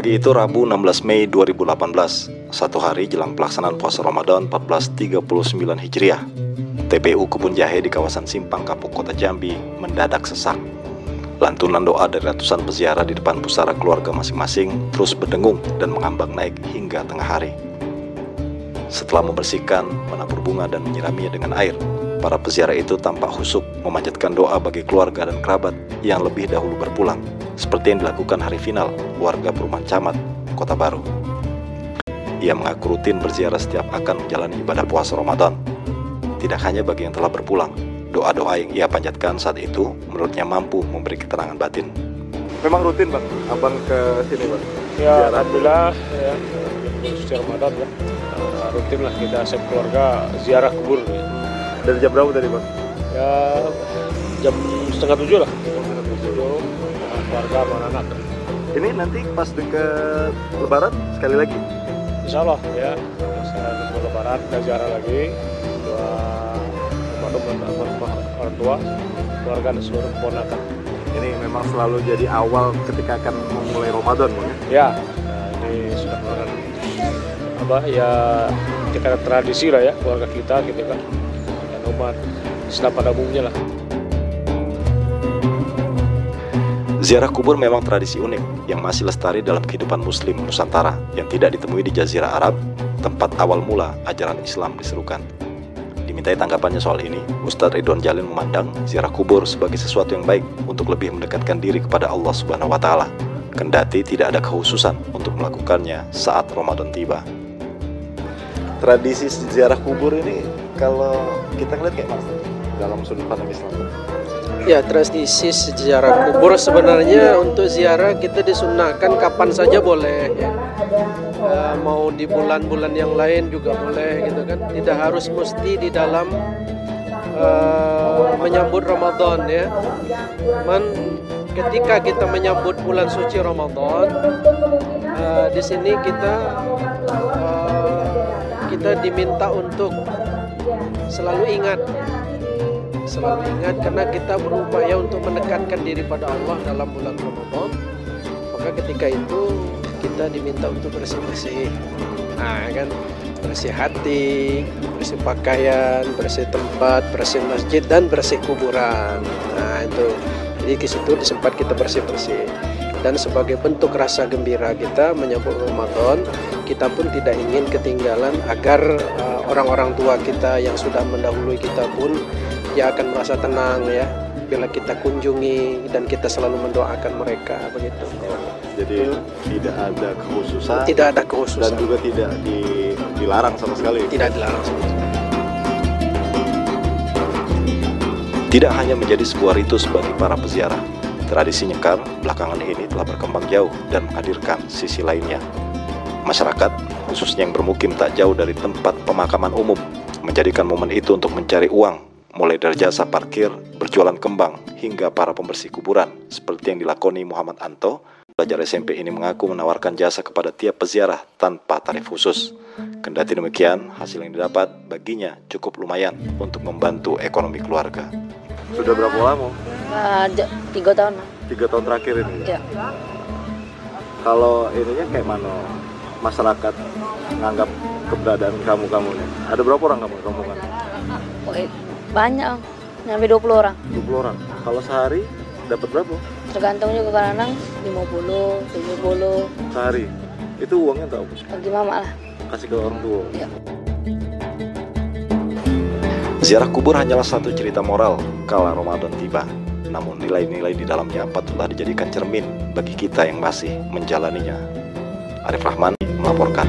Pagi itu Rabu 16 Mei 2018, satu hari jelang pelaksanaan puasa Ramadan 1439 Hijriah. TPU Kebun Jahe di kawasan Simpang Kapuk Kota Jambi mendadak sesak. Lantunan doa dari ratusan peziarah di depan pusara keluarga masing-masing terus berdengung dan mengambang naik hingga tengah hari. Setelah membersihkan, menabur bunga dan menyiraminya dengan air, para peziarah itu tampak husuk memanjatkan doa bagi keluarga dan kerabat yang lebih dahulu berpulang, seperti yang dilakukan hari final warga perumahan camat, Kota Baru. Ia mengaku rutin berziarah setiap akan menjalani ibadah puasa Ramadan. Tidak hanya bagi yang telah berpulang, doa-doa yang ia panjatkan saat itu menurutnya mampu memberi keterangan batin. Memang rutin bang, abang ke sini bang. Ya, Ziarah. alhamdulillah ya suci Ramadan ya. Eh, rutin lah kita sekeluarga ziarah kubur ya. Dari jam berapa tadi bang? Ya, jam setengah tujuh lah. Sama anak. Ini nanti pas deket Lebaran sekali lagi. Insya Allah ya, saya untuk lebaran kita ziarah lagi. Dua almarhumah orang tua, keluarga dan seluruh keponakan. Ini memang selalu jadi awal ketika akan memulai Ramadan ya? Ya, nah, ini sudah merupakan apa ya kita tradisi lah ya keluarga kita gitu kan dan umat Islam pada umumnya lah. Ziarah kubur memang tradisi unik yang masih lestari dalam kehidupan muslim Nusantara yang tidak ditemui di Jazirah Arab, tempat awal mula ajaran Islam diserukan. Dimintai tanggapannya soal ini, Ustadz Ridwan Jalil memandang ziarah kubur sebagai sesuatu yang baik untuk lebih mendekatkan diri kepada Allah Subhanahu wa taala. Kendati tidak ada kekhususan untuk melakukannya saat Ramadan tiba. Tradisi ziarah kubur ini kalau kita ngeliat kayak mas dalam sudut pandang Islam. Ya, tradisi sejarah kubur sebenarnya untuk ziarah kita disunahkan kapan saja boleh ya. Eh, mau di bulan-bulan yang lain juga boleh gitu kan. Tidak harus mesti di dalam eh, menyambut Ramadan ya. Cuman ketika kita menyambut bulan suci Ramadan eh, di sini kita eh, kita diminta untuk selalu ingat selalu ingat karena kita berupaya untuk mendekatkan diri pada Allah dalam bulan Ramadan. Maka ketika itu kita diminta untuk bersih-bersih. Nah kan? Bersih hati bersih pakaian bersih tempat bersih masjid dan bersih kuburan. Nah itu. Jadi di situ sempat kita bersih-bersih. Dan sebagai bentuk rasa gembira kita menyambut Ramadan kita pun tidak ingin ketinggalan agar uh, orang-orang tua kita yang sudah mendahului kita pun ya akan merasa tenang ya bila kita kunjungi dan kita selalu mendoakan mereka begitu Jadi tidak ada kekhususan tidak ada dan kekhususan juga tidak di- dilarang sama sekali. tidak dilarang sama sekali. Tidak hanya menjadi sebuah ritus bagi para peziarah, tradisi nyekar belakangan ini telah berkembang jauh dan menghadirkan sisi lainnya. Masyarakat, khususnya yang bermukim tak jauh dari tempat pemakaman umum, menjadikan momen itu untuk mencari uang, mulai dari jasa parkir, berjualan kembang, hingga para pembersih kuburan, seperti yang dilakoni Muhammad Anto, pelajar SMP ini mengaku menawarkan jasa kepada tiap peziarah tanpa tarif khusus. Kendati demikian, hasil yang didapat baginya cukup lumayan untuk membantu ekonomi keluarga. Sudah berapa lama? Ah, j- tiga tahun lah. Tiga tahun terakhir ini. Ya. Kalau ininya kayak mana masyarakat menganggap keberadaan kamu-kamu nih? Ada berapa orang kamu rombongan? Oh, eh, banyak, Om. nyampe 20 orang. 20 orang. Kalau sehari dapat berapa? Tergantung juga kadang 50, 70, Sehari. Itu uangnya tahu bagi mama lah. kasih ke orang tua. Ziarah kubur hanyalah satu cerita moral kala Ramadan tiba. Namun nilai-nilai di dalamnya patutlah dijadikan cermin bagi kita yang masih menjalaninya. Arif Rahman melaporkan.